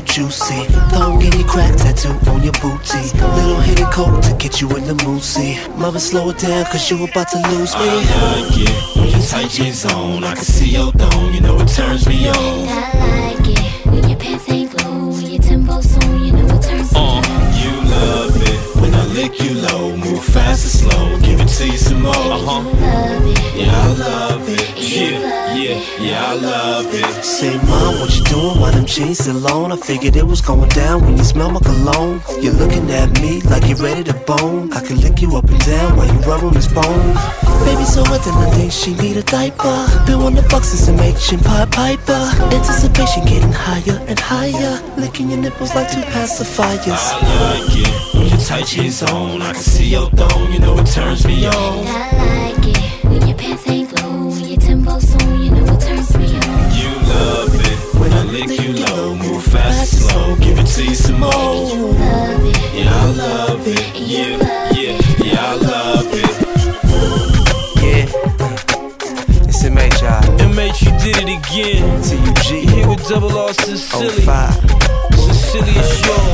real juicy. Thong in your crack tattoo on your booty, little hit coat to get you in the mood. See, mama, slow it down cause you about to lose I me. like it when your tight jeans on. I can see your thong, you know it turns me on. More. Uh huh. Love it. Yeah, I love it. Yeah, yeah, yeah, I love it. Say, mom, what you doing? Why them jeans alone? I figured it was going down when you smell my cologne. You're looking at me like you're ready to bone. I can lick you up and down while you rub on this bone. Baby, so what then I think she need a diaper. Been on the fuck since the Machin Pied Piper. Anticipation getting higher and higher. Licking your nipples like two pacifiers. I like it when your tight jeans on. I can see your thong, you know it turns me on. I like it when your pants ain't low, when your tempo's on, you know it turns me on. You love it when I lick you low, move fast and slow, give it to you some more. Love it. Yeah, I love it. Yeah, yeah, yeah, I love it. Yeah. It's MH, y'all. MH, you did it again. T-U-G. Here with double R Sicily. 05. Sicily is yours.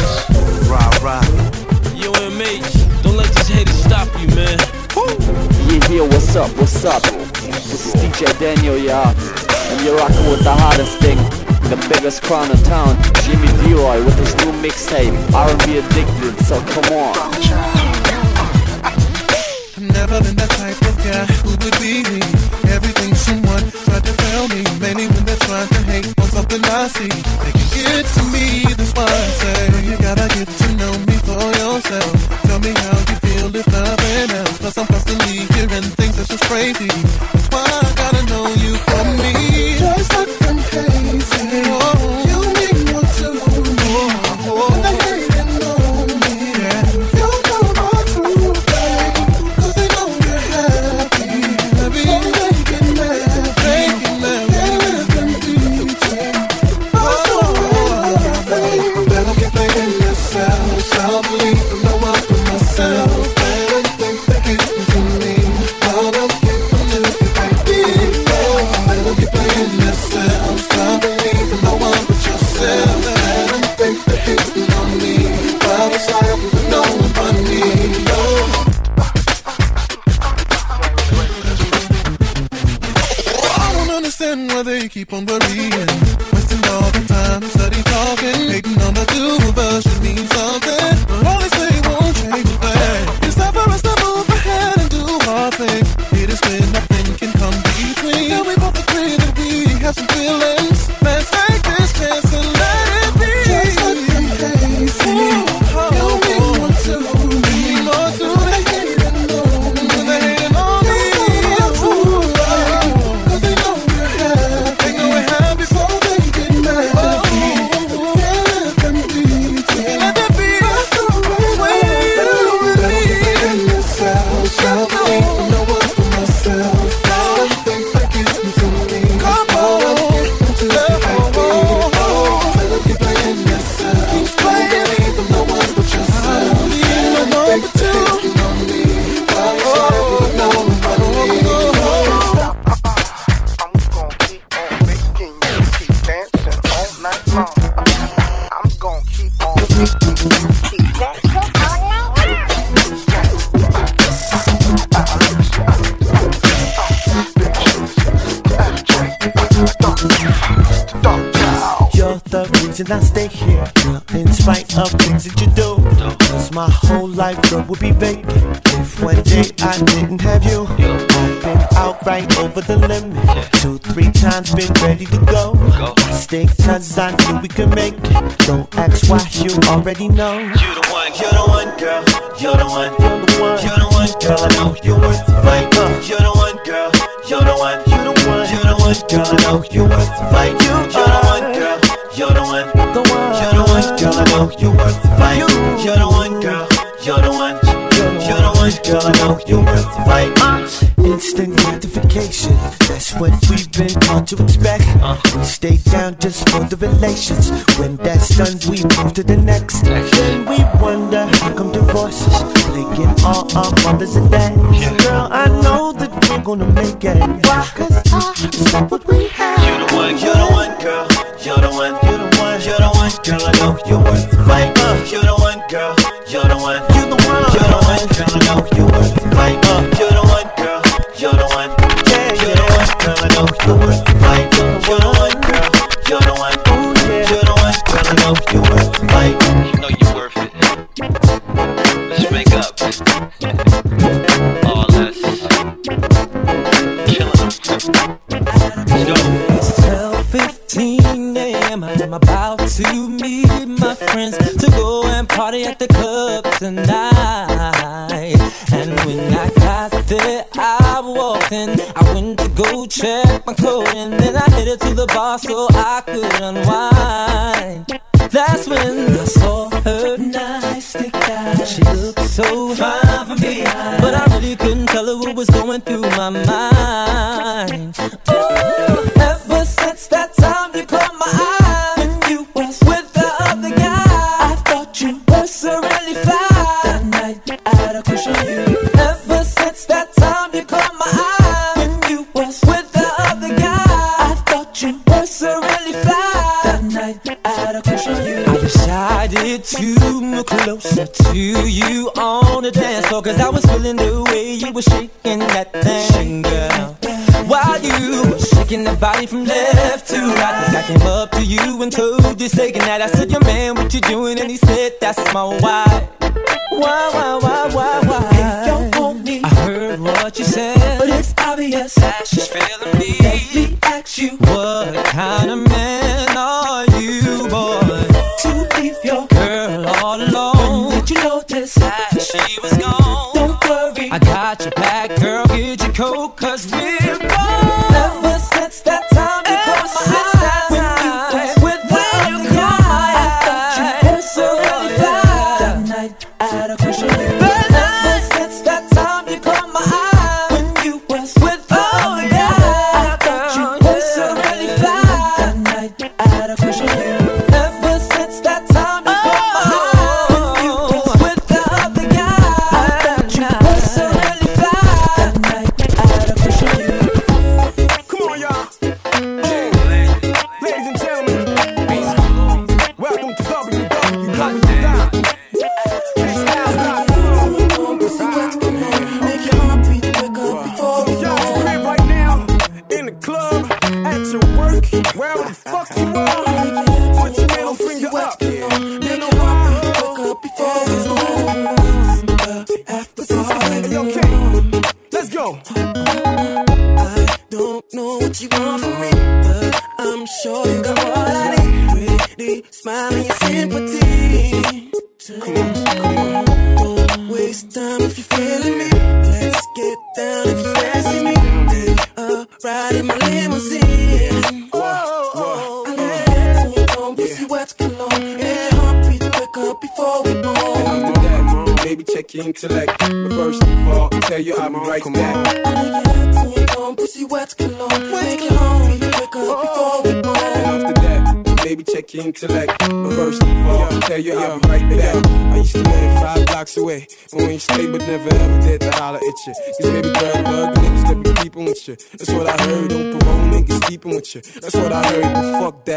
What's up, what's up? This is DJ Daniel, yeah. And you're rocking with the hottest thing, the biggest crown in town, Jimmy Deroy with his new mixtape, R&B Addicted, so come on. I've never been that type of guy who would be me. Everything someone tried to tell me, mainly when they're trying to hate on something I see. They can get to me, that's why I say you gotta get to know me for yourself. Tell me how you feel if nothing else. Cause I'm constantly crazy. already know. You the one, you the one, girl. You're the one, you're the one, you're the one, girl. I know you're worth the fight. You're the one, girl. You're the one, you're the one, you're the one, girl. I know you're worth the fight. You're the one, girl. You're the one, the one, you're the one, girl. I know you're worth the fight. You're the one, girl. You're the one, you're the one, girl. I know you're worth the fight instant gratification. That's what we've been taught to expect. We stay down just for the relations sons, we move to the next. Then we wonder how come divorces, plaguing all our mothers and dads. Girl, I know that we're gonna make it. party at the club tonight. And when I got there, I walked in. I went to go check my code, and then I headed to the bar so I could unwind. That's when I saw her nice thick eyes. She looked so fine for me, but I really couldn't tell her what was going through my mind. too closer to you on the dance floor. Cause I was feeling the way you were shaking that thing, girl. While you were shaking that body from left to right. I came up to you and told you, say goodnight I said, your man, what you doing? And he said, that's my wife. Why,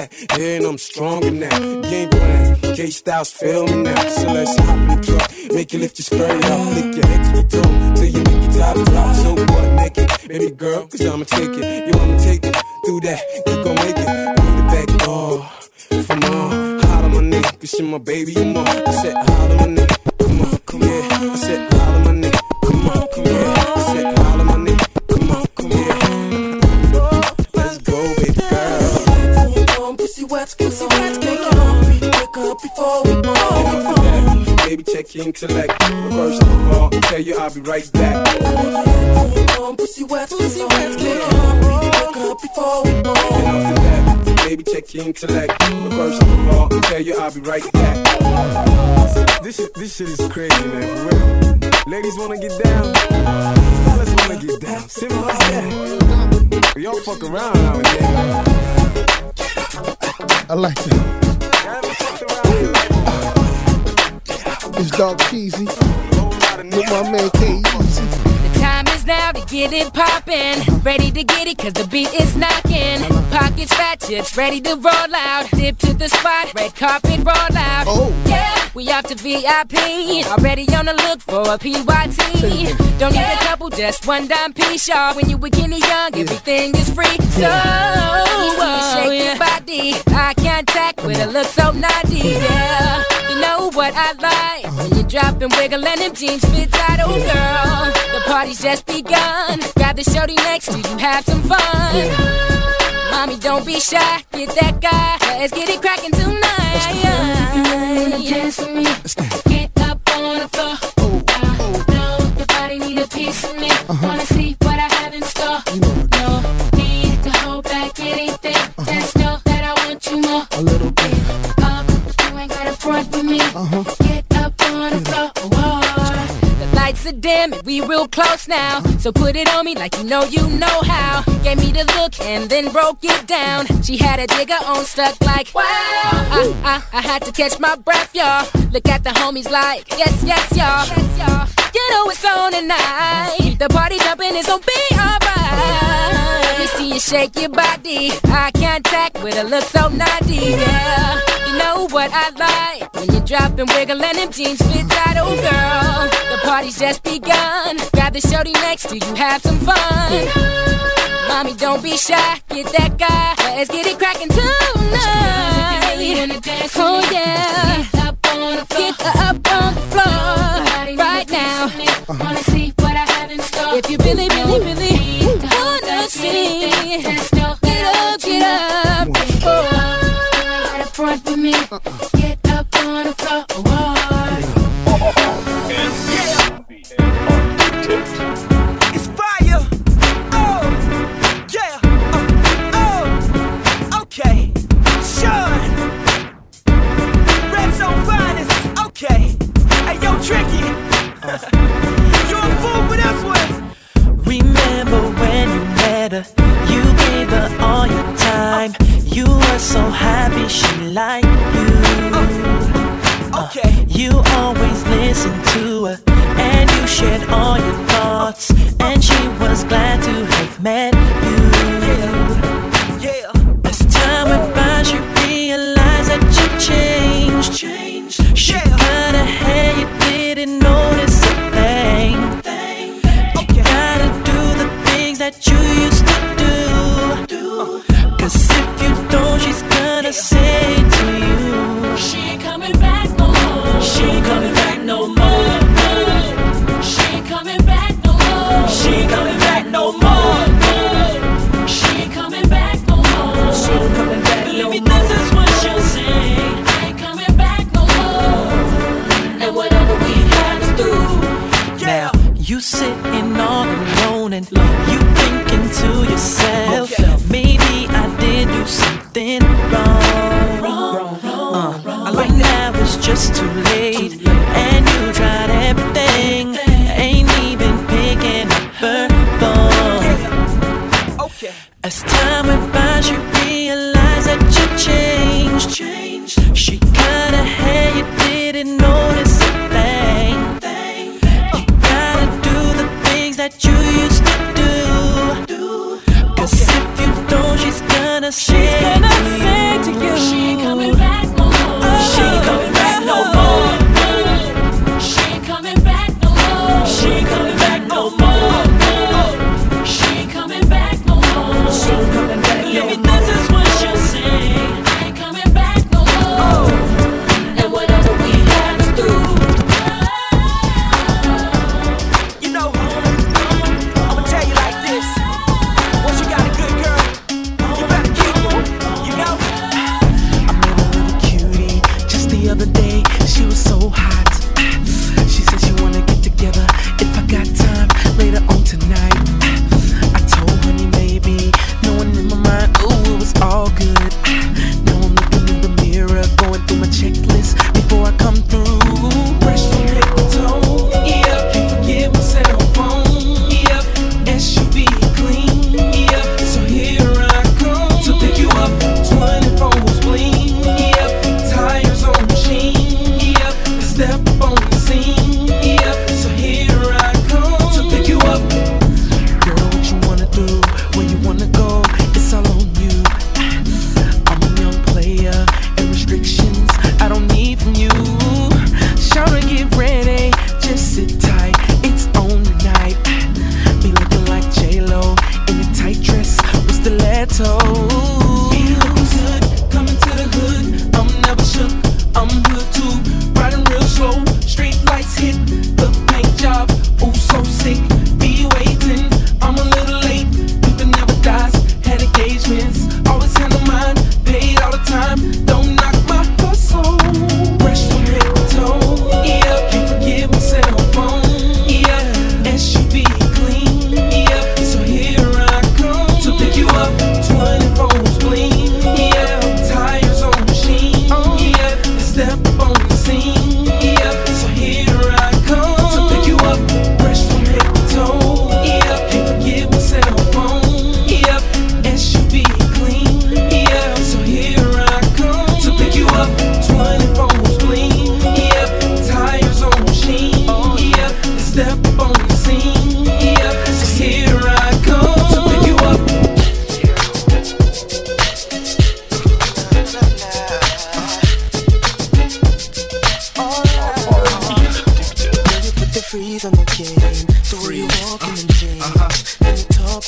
that. And I'm stronger now. Game plan, K Styles filming now. So let's hop in the truck, make you lift your skirt up, lick your head to the toe till you make your top drop. So what, naked, baby girl, cause I'ma take it. You We all fuck around nowadays. I like that. It's Dog Peasy with my man K now to get it poppin'. Ready to get it cause the beat is knocking. Pockets fat, chips ready to roll out. Dip to the spot, red carpet roll out. Oh. Yeah, we off to VIP. Already on the look for a PYT. Don't need a couple, just one dime piece, y'all. When you a guinea young, everything is free. So, oh, shake your body. Eye contact with a look so naughty, yeah. You know what I like when you drop and wiggle and them jeans fit tight, oh girl. The party's just Grab the shorty next to you, have some fun. Mommy, don't be shy, get that guy. Let's get it crackin' tonight. Dance with me, get up on the floor. I know your body need a piece of me. Wanna see what I have in store? No need to hold back anything. Just know that I want you more. A little bit. Up, you ain't gotta front with me. Get Lights are dim we real close now. So put it on me like you know you know how. Gave me the look and then broke it down. She had a digger on stuck like wow. I, I, I had to catch my breath, y'all. Look at the homies like yes, yes, y'all. Yes, y'all. You know it's on tonight. The party jumping is gonna be alright. Let me see you shake your body. Eye contact with a look so naughty, yeah. You know what I like when you drop and wiggle and them jeans fit tight, oh girl. The party's just begun. Grab the shorty next to you, have some fun. Mommy, don't be shy, get that guy. Let's get it crackin' tonight. Oh yeah, get up on the floor, get up on the floor right now. Wanna see what I have in store? If you really, really, really get up, get up. Oh, right up front with me. Uh-uh.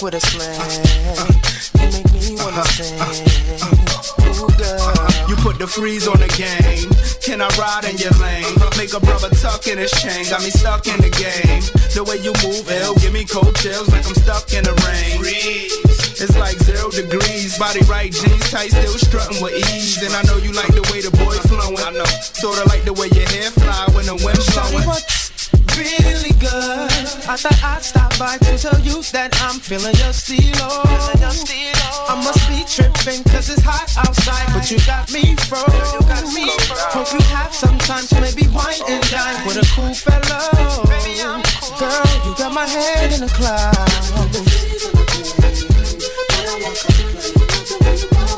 You talk with a slang, you make me wanna sing. Ooh, girl. You put the freeze on the game. Can I ride in your lane? Make a brother tuck in his chain. Got me stuck in the game. The way you move, ill, give me cold chills like I'm stuck in the rain. It's like zero degrees. Body right, jeans tight, still strutting with ease. And I know you like the way the boy flowing. I know. Sorta like the way your hair fly when the wind's blowing. Really good. I thought I'd stop by to tell you that I'm feeling your stilo. I must be tripping cause it's hot outside, but you got me froze. Hope you have some time to maybe wine and dine with a cool fellow. Girl, you got my head in the clouds.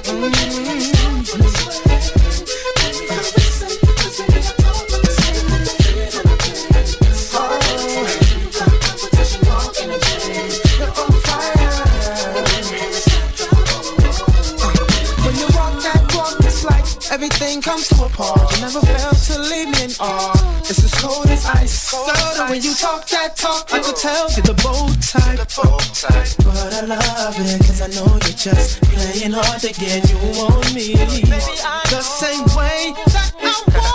When mm-hmm. Everything comes to a pause. You never fail to leave me in awe. It's as cold as ice. Girl, when you talk that talk, I could tell you're the bold type. But I love it, cause I know you're just playing hard to get you on me. The same way that I want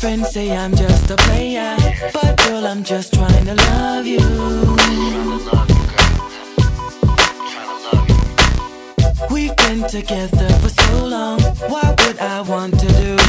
friends say I'm just a player, but girl, I'm just trying to love you. We've been together for so long. Why would I want to do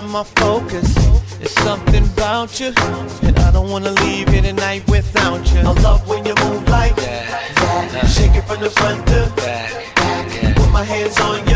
got my focus. It's something about you, and I don't wanna leave here tonight without you. I love when you move like that, shake it from the front to back, back. put my hands on you.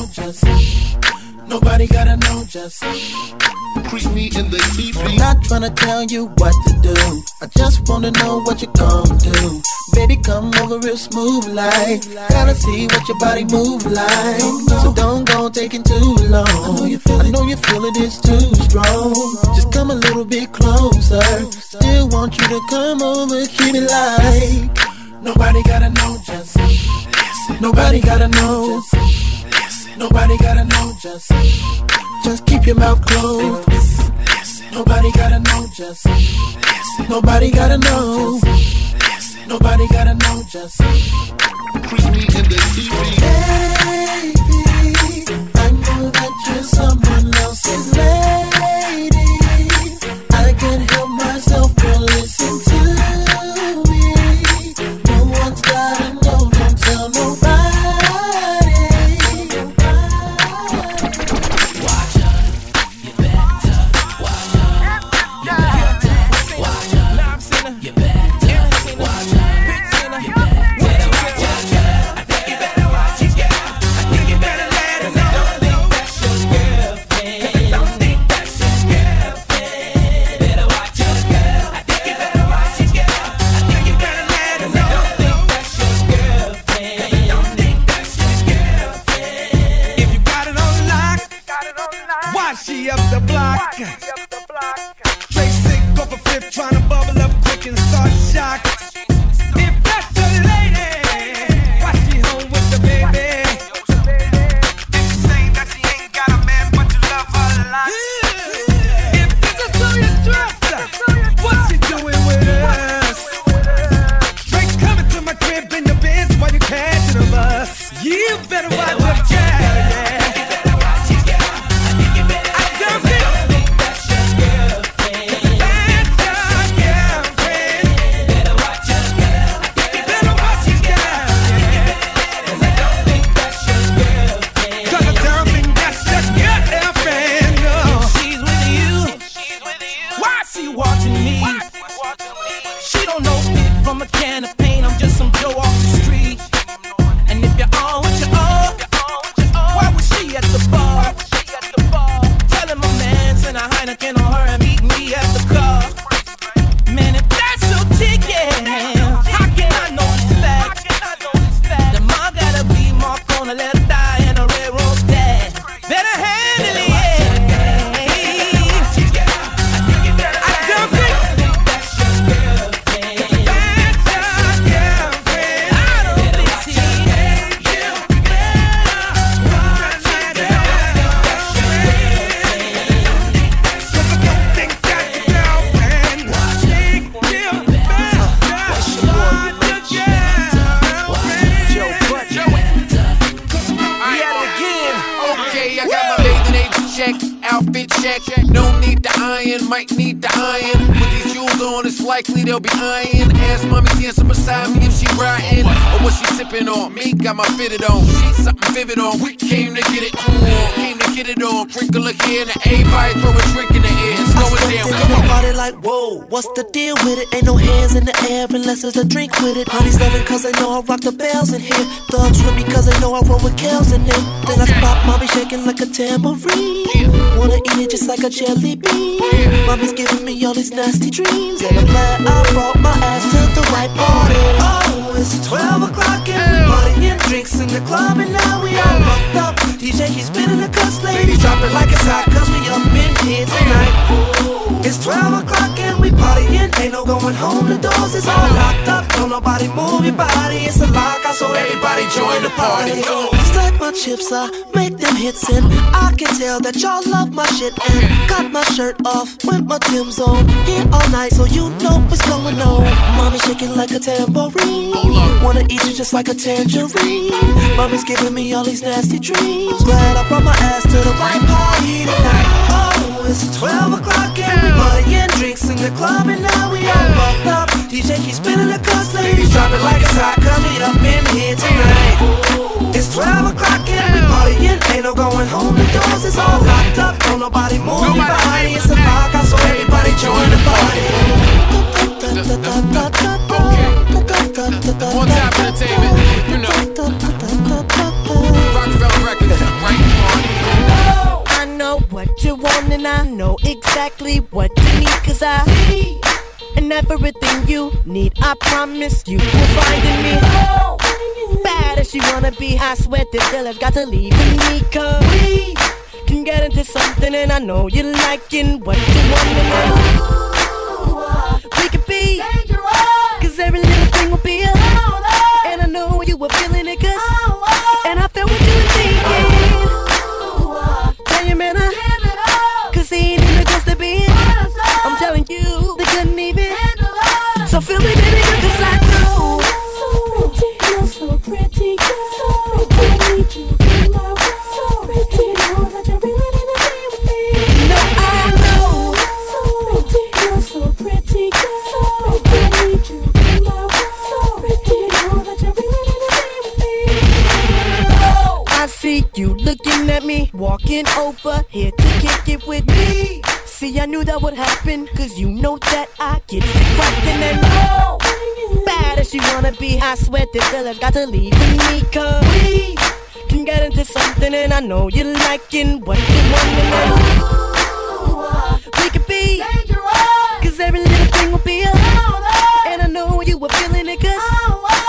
know just Nobody gotta know just Creep me in the evening. I'm Not trying to tell you what to do. I just wanna know what you're gonna do. Baby, come over real smooth like. Gotta see what your body move like. So don't go taking too long. I know you feel it, I know you feel it's too strong. Just come a little bit closer. Still want you to come over, keep it like. Nobody gotta know just. Nobody gotta know. Just Nobody gotta know, just just keep your mouth closed. Nobody gotta know, just listen. Nobody gotta know. Nobody gotta know, just creepy in the TV. Hey. dark there's a drink with it. Honey's loving cause they know I rock the bells in here. Thugs with me cause they know I roll with Kels in them. Then I spot mommy shaking like a tambourine. Wanna eat it just like a jelly bean. Mommy's giving me all these nasty dreams. And I'm glad I brought my ass to the right party. Oh, it's 12 o'clock and we partying drinks in the club and now going home, the doors is all locked up. Don't nobody move your body, it's a lockout, so everybody join the party. Stack my chips, I make them hits and I can tell that y'all love my shit and got my shirt off with my Tim's on. Here all night, so you know what's going on. Mommy shaking like a tambourine. Wanna eat you just like a tangerine. Mommy's giving me all these nasty dreams. Glad I brought my ass to the right party tonight. Oh, it's 12 o'clock and we partying drinks in the club and now we all fucked up. DJ keeps spinning the cuss, ladies drop it like hot, cause we up in here tonight. It's 12 o'clock and we partying, ain't no going home, the doors is all locked up. Don't nobody move your body, it's a lockout, so everybody join the party. One time entertainment, you know. What you want and I know exactly what you need Cause I see and everything you need. I promise you will find in me. Bad as you wanna be I swear this girl has got to leave with me Cause we can get into something and I know you're liking what you want and I we could be Cause every little thing will be a And I know you were feeling it cause feel me baby girl cause I know You're so pretty, girl. I need you in my world. So pretty, know that you're really with me. No, I know. So pretty, you're so pretty, girl. I need you in my world. So pretty, know that you're really with me. I see you looking at me, walking over here to kick it with me. See, I knew that would happen, cause you know that I get it cracking and bad as you wanna be. I swear this has got to leave me, cause we can get into something, and I know you're liking what you want to know. We could be, cause every little thing will be a and I know you were feeling it, cause oh,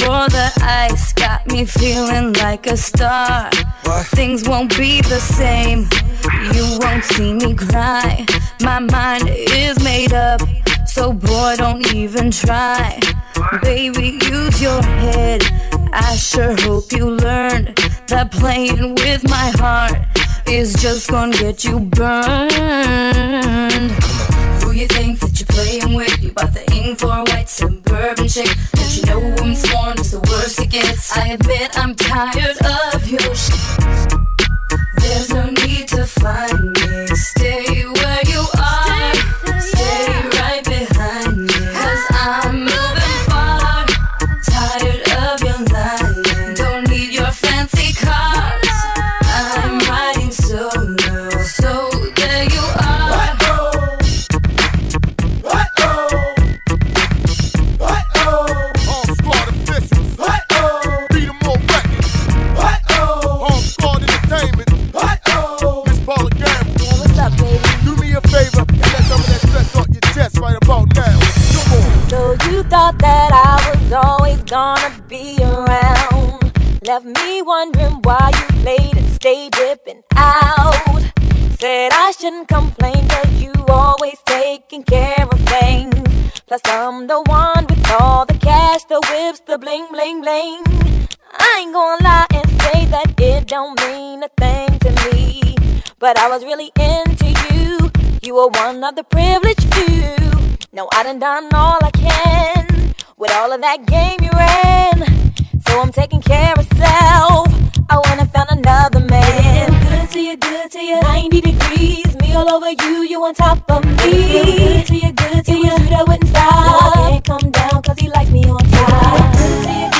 for the ice. Got me feeling like a star. Things won't be the same. You won't see me cry. My mind is made up. So, boy, don't even try. Baby, use your head. I sure hope you learned that playing with my heart is just gonna get you burned. Think that you're playing with? You bought the ink for a white suburban chick. Don't you know I'm sworn it's the worst it gets? I admit I'm tired of your shit. There's no need to find me. Stay thought that I was always gonna be around. Left me wondering why you played and stayed dipping out. Said I shouldn't complain cause you always taking care of things. Plus I'm the one with all the cash, the whips, the bling bling bling. I ain't gonna lie and say that it don't mean a thing to me. But I was really into you. You were one of the privileged few. No, I done done all I can with all of that game you ran. So I'm taking care of self. I went and found another man. Good to you, good to you. 90 degrees, me all over you, you on top of me. Good to you, good to you. That wouldn't stop. No, I can't come down cause he likes me on top. Good to you, good to you.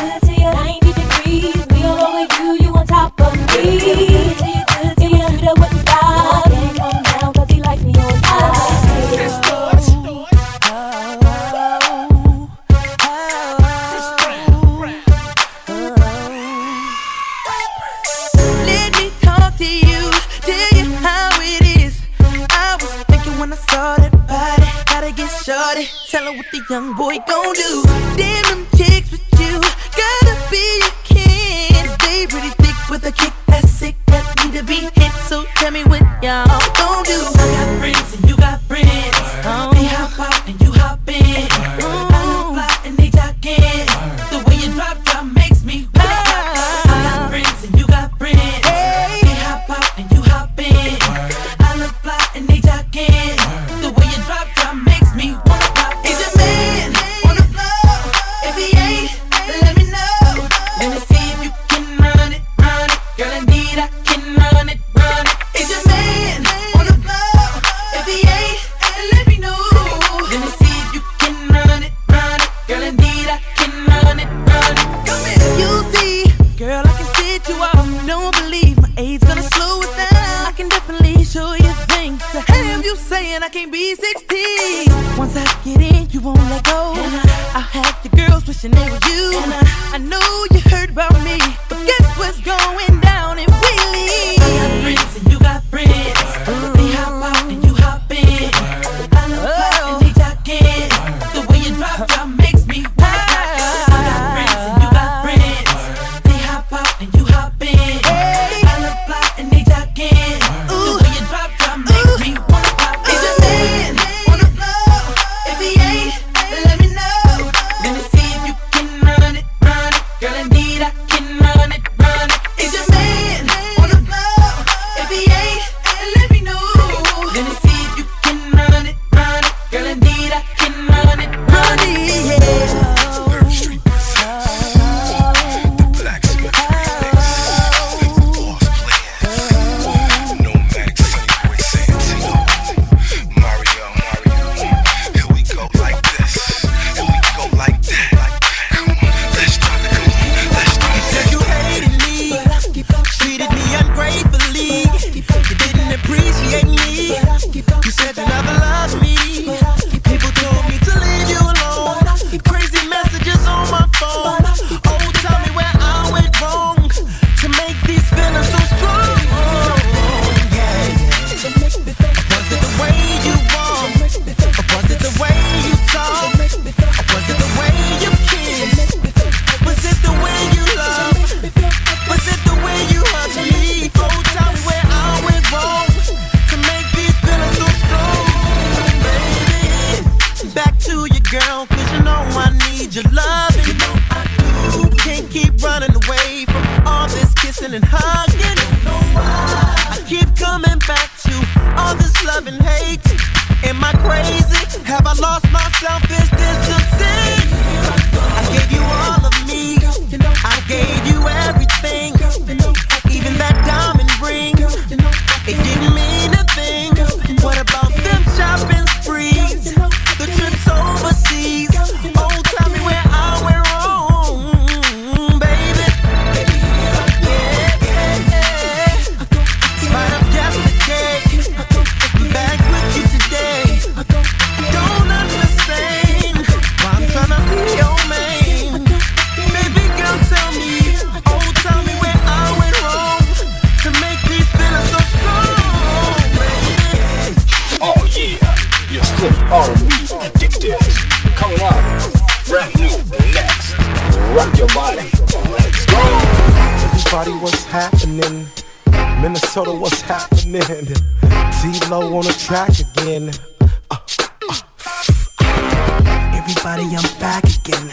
everybody, I'm back again.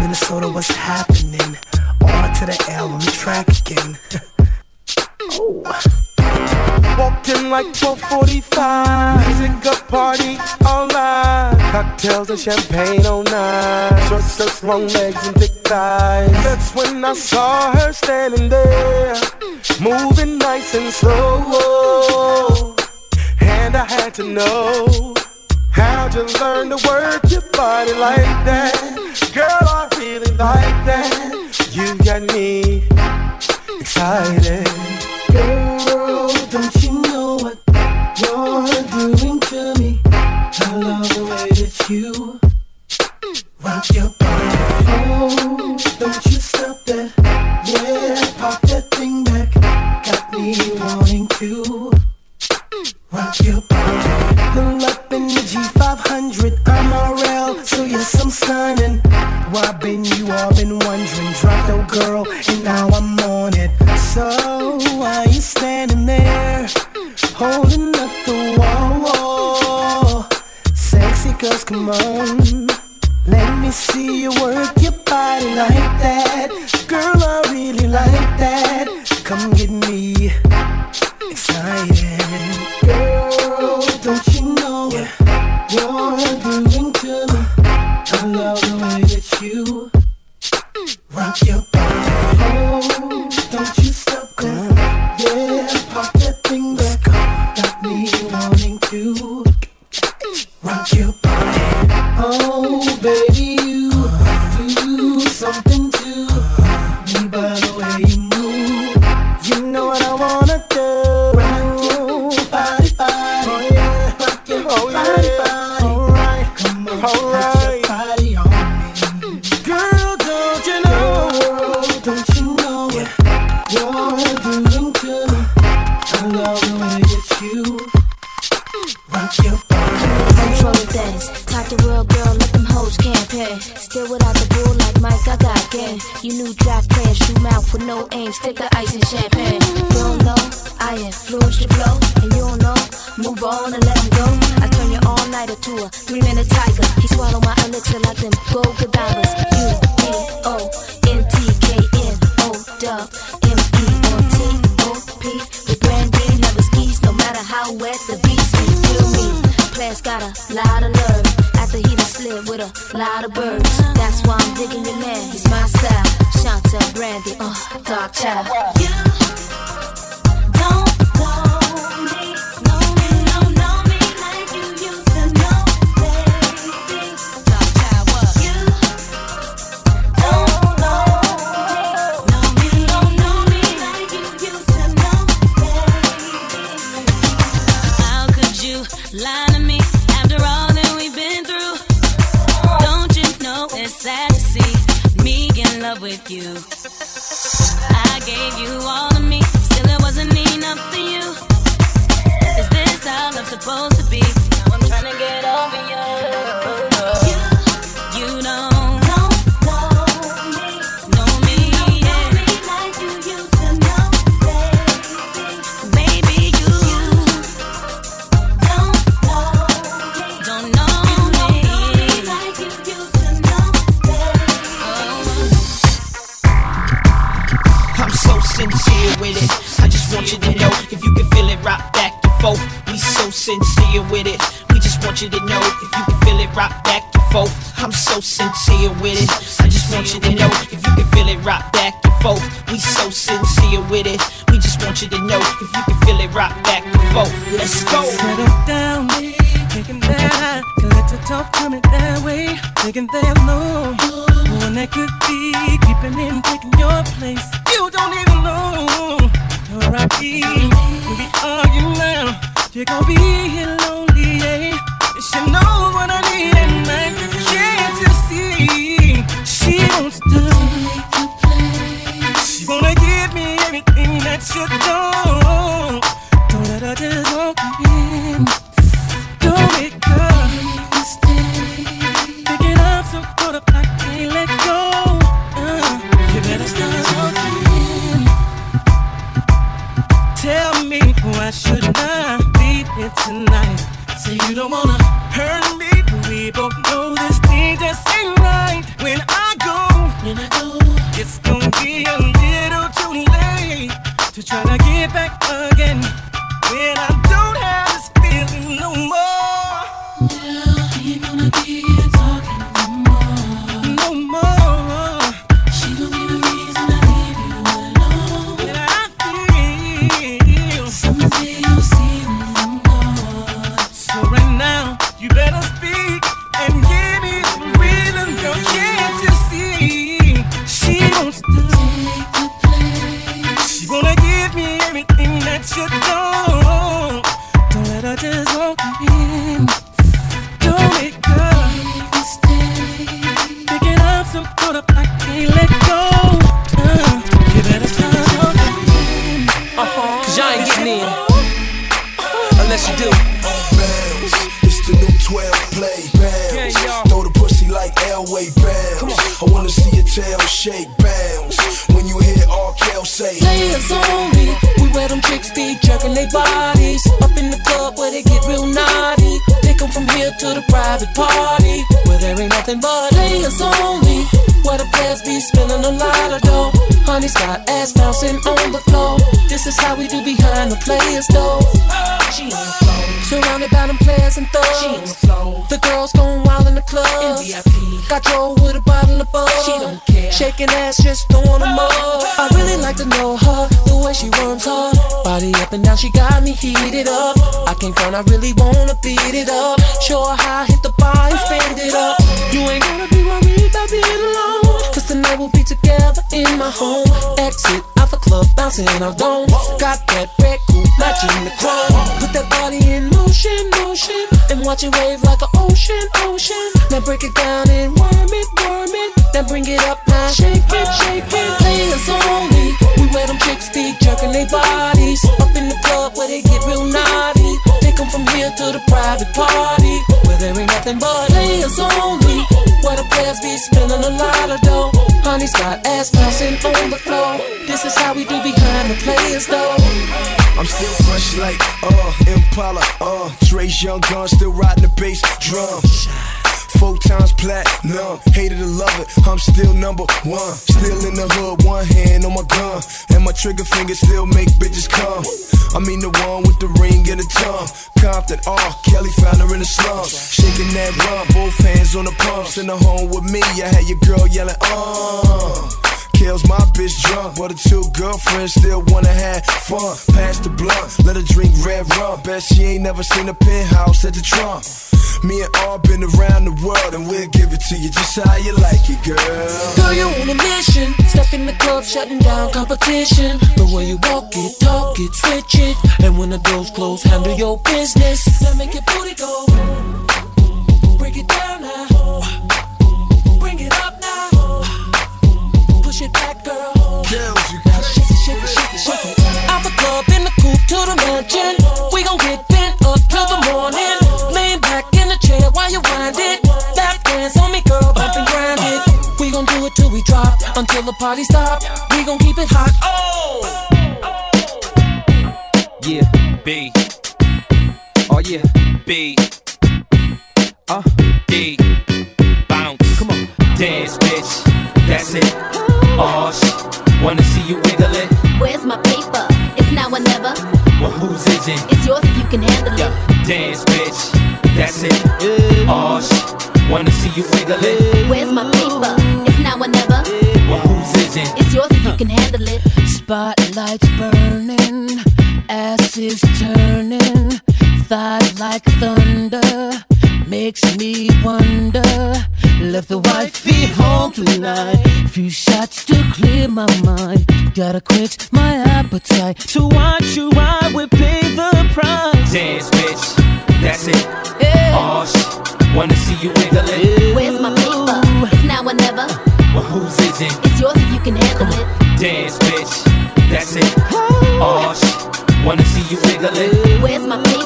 Minnesota, what's happening? On to the L, I'm track again. oh. Walked in like 1245, music a party all night. Cocktails and champagne all night. Short skirts, long legs, and thick thighs. That's when I saw her standing there, moving nice and slow. And I had to know How'd you learn to work your body like that? Girl, I really like that. You got me excited. Girl, don't you know what you're doing to me? I love the way that you rock your body. Don't you stop that. Yeah, pop that thing back. Got me wanting to rock your body. I've been, you all been wondering. Dropped the girl, and now I'm on it. So why you standing there, holding up the wall? Sexy girls, come on. I'm gonna get you. Rock your body. Control the things. Talk the world, girl, let them hoes campaign. Still without the bull like Mike, I got game. You new draft players, shoot mouth with no aim. Stick the ice in champagne. Surrounded by them players and thugs. The girls going wild in the club. Got Joe with a bottle of bug. She don't care. Shaking ass, just throwing them up. I really like to know her, the way she runs her body up and down. She got me heated up. I can't front, I really wanna beat it up. Show her how I hit the bar and spend it up. You ain't gotta be worried about being alone. We'll be together in my home. Exit out the club, bouncing our dome. Got that red coupe matching the chrome. Put that body in motion, motion. And watch it wave like an ocean, ocean. Now break it down and worm it, worm it. Then bring it up now. Shake it, shake it. Players only. We where them chicks be jerking their bodies. Up in the club where they get real naughty. They come from here to the private party. Where there ain't nothing but players only. Where the players be spending a lot of dough. Honey's got ass bouncing on the floor. This is how we do behind the players though. I'm still fresh like, uh, Impala, uh, Dre's young gun, still riding the bass drum. Four times platinum, hated to love it, I'm still number one. Still in the hood, one hand on my gun, and my trigger finger still make bitches come. I mean the one with the ring and the tongue. Compton, R. Kelly found her in the slums. Shaking that rum, both hands on the pumps. In the home with me, I had your girl yelling, uh. Kills my bitch drunk, but her two girlfriends still wanna have fun. Pass the blunt, let her drink red rum. Bet she ain't never seen a penthouse at the Trump. Me and R been around the world, and we'll give it to you just how you like it, girl. Girl, you on a mission. Step in the club, shutting down competition. The way you walk it, talk it, switch it. And when the doors close, handle your business. Now make your booty go. Break it down now. Bring it up. Push it back, girl. Girls, you got shake it, shake it, shake it, shake it. Out the club, in the coupe to the mansion. We gon' get bent up till the morning. Lean back in the chair while you wind it. Lap dance on me, girl, bump and grind it. We gon' do it till we drop, until the party stop. We gon' keep it hot. Oh! Yeah, B. Oh yeah, B. Uh, D. wanna see you wiggle it? Where's my paper? It's It's now or never. Well, whose is it? It's yours if you can handle it. Dance, bitch. That's it. Oh, sh- wanna see you wiggle it. Where's my paper? It's now or never. Well, whose is it? It's yours if you can handle it. Spotlights burning, ass is turning, thighs like thunder, makes me wonder. Left the wifey home tonight, few shots to clear my mind. Gotta quench my appetite. To watch you, I would pay the price. Dance, bitch. That's it. Oh, sh- wanna see you wiggle it. Where's my paper? It's now or never. Well, whose is it? It's yours if you can handle it. Dance, bitch. That's it. Oh, sh- wanna see you wiggle it. Where's my paper?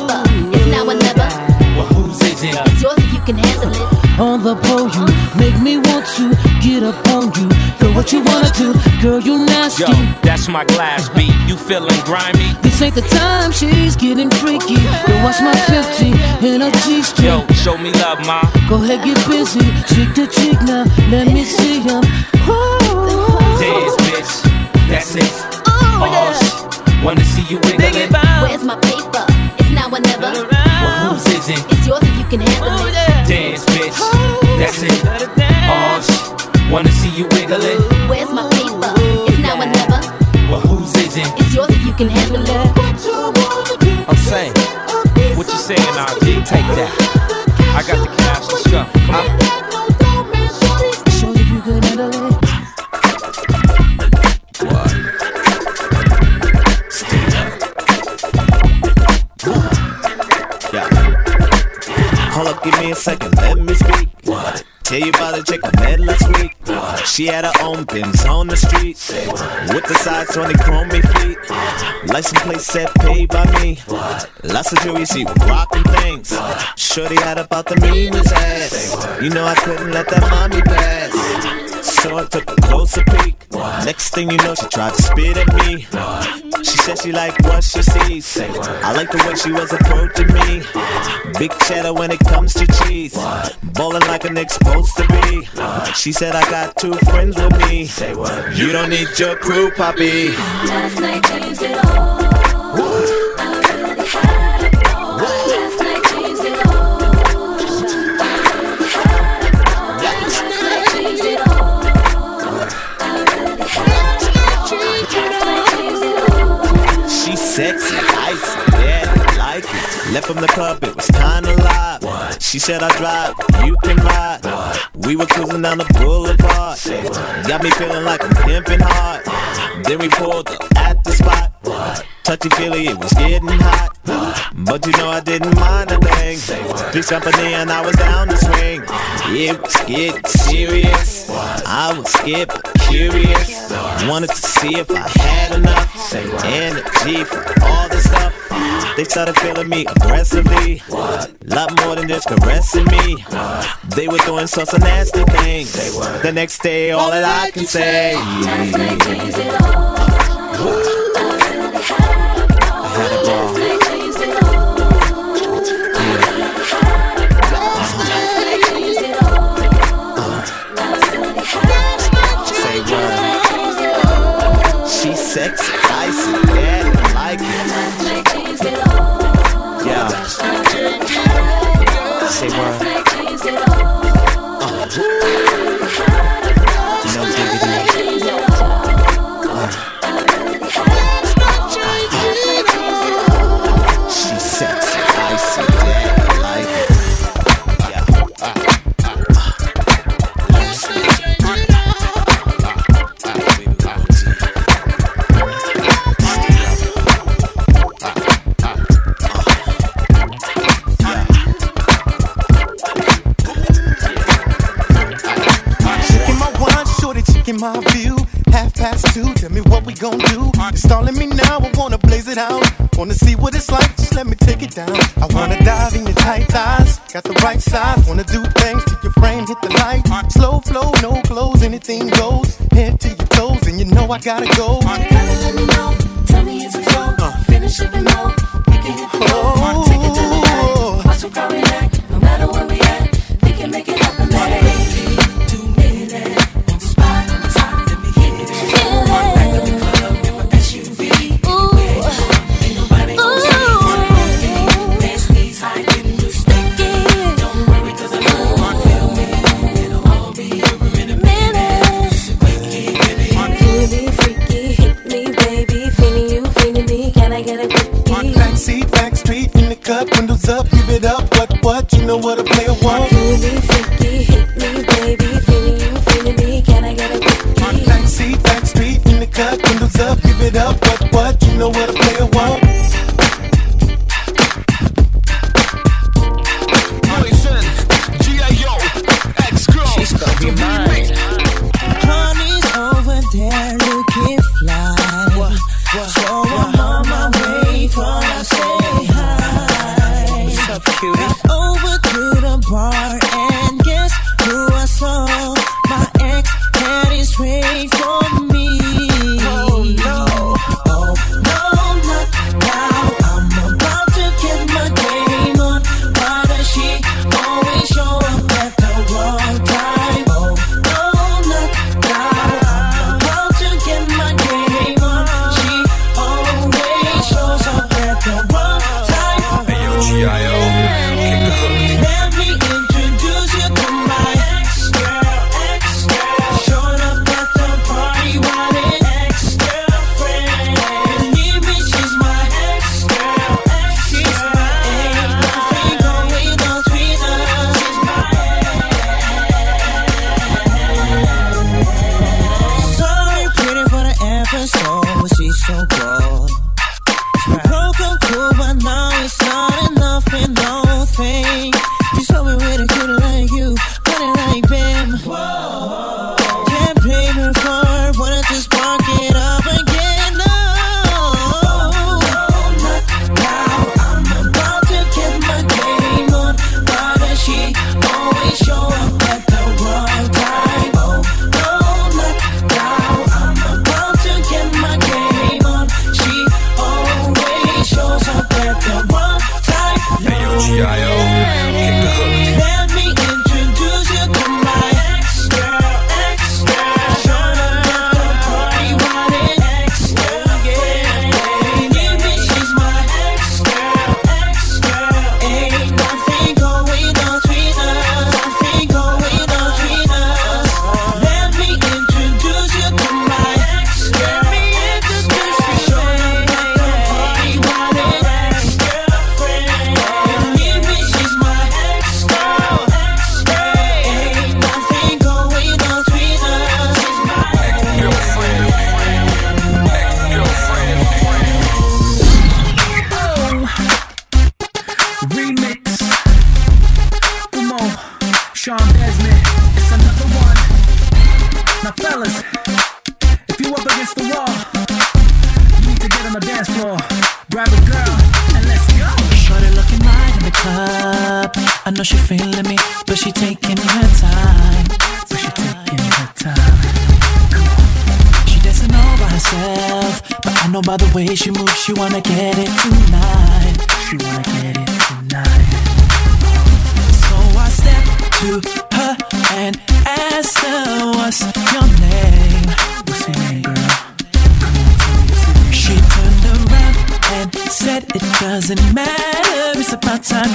On the pole, you make me want to get up on you. Girl, what you wanna do? Girl, you nasty. Yo, that's my glass beat. You feeling grimy? This ain't the time, she's getting freaky. Yo, watch my 50 in a G string. Yo, show me love, ma. Go ahead, get busy. Cheek to cheek now. Let me see him. Dance, bitch. That's it. Oh, sh- wanna see you wiggle it. Where's my paper? It's now or never. Well, whose is it? It's yours if you can handle it. Dance, bitch. That's it. Oh, sh- wanna see you wiggle it. Where's my paper? It's now or never. Well, whose is it? It's yours if you can handle it. I'm saying, what you saying, RG? Take that. I got the cash. Let's go. Come on. Second, let me speak. What? Tell you about a chick I met last week. She had her own pins on the street. With the size 20 chrome me feet. License plate set paid by me. Lots of jewelry, she rocking things. Shorty had about the meanest ass. You know I couldn't let that mommy pass. So I took a closer peek. Next thing you know, she tried to spit at me. She said she liked what she sees. I like the way she was approaching me. Big cheddar when it comes to cheese. Ballin' like a Knick's supposed to be. She said I got two friends with me. Say what? You don't need your crew, poppy. Last night changed it all. I really had it all. Last night changed it all. I really had it all. Last night changed it all. I really had it all. Last night changed it all. She sexy, icy, yeah, I like it. Left from the club, She said I drive, you can ride. We were cruising down the boulevard. Got me feeling like I'm pimping hard. Then we pulled up at the spot. Touchy feely, it was getting hot. But you know I didn't mind a thing. This company and I was down the swing. It was getting serious. I was but curious. Wanted to see if I had enough energy for all the stuff. They started feeling me aggressively. What? Lot more than just caressing me. What? They were doing such a nasty things. The next day, all that I can say. Last night changed it all. she feeling me, but she taking her time. But she taking her time. She dancing all by herself, but I know by the way she moves, she wanna get it tonight. She wanna get it tonight. So I step to her and ask her what's your name. What's your name, girl? She turned around and said it doesn't matter. It's about time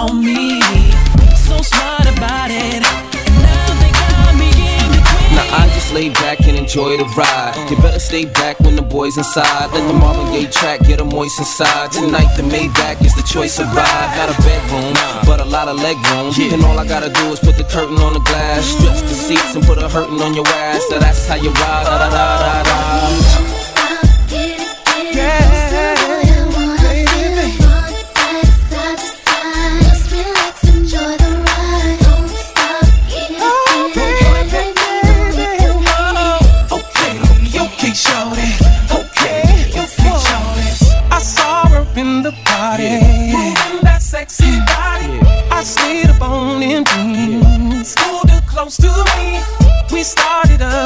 on me. So smart about it. Now I just lay back and enjoy the ride. You better stay back when the boys inside. Let the Marvin Gaye track get them moist inside. Tonight the Maybach is the choice of ride. Not a bedroom, but a lot of leg room. And all I gotta do is put the curtain on the glass, stretch the seats and put a hurtin' on your ass. So that's how you ride. Da, da, da,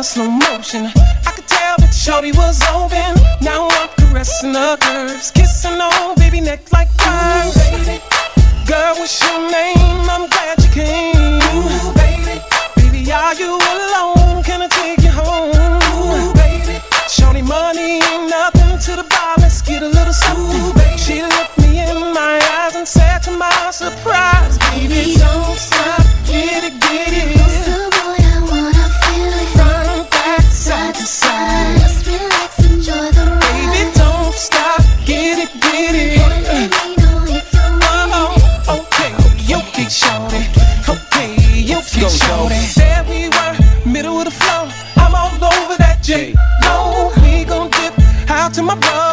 slow motion. I could tell that Shorty was open. Now I'm caressing her curves. go, yo. There we were, middle of the floor. I'm all over that J. No, we gon' dip out to my brother.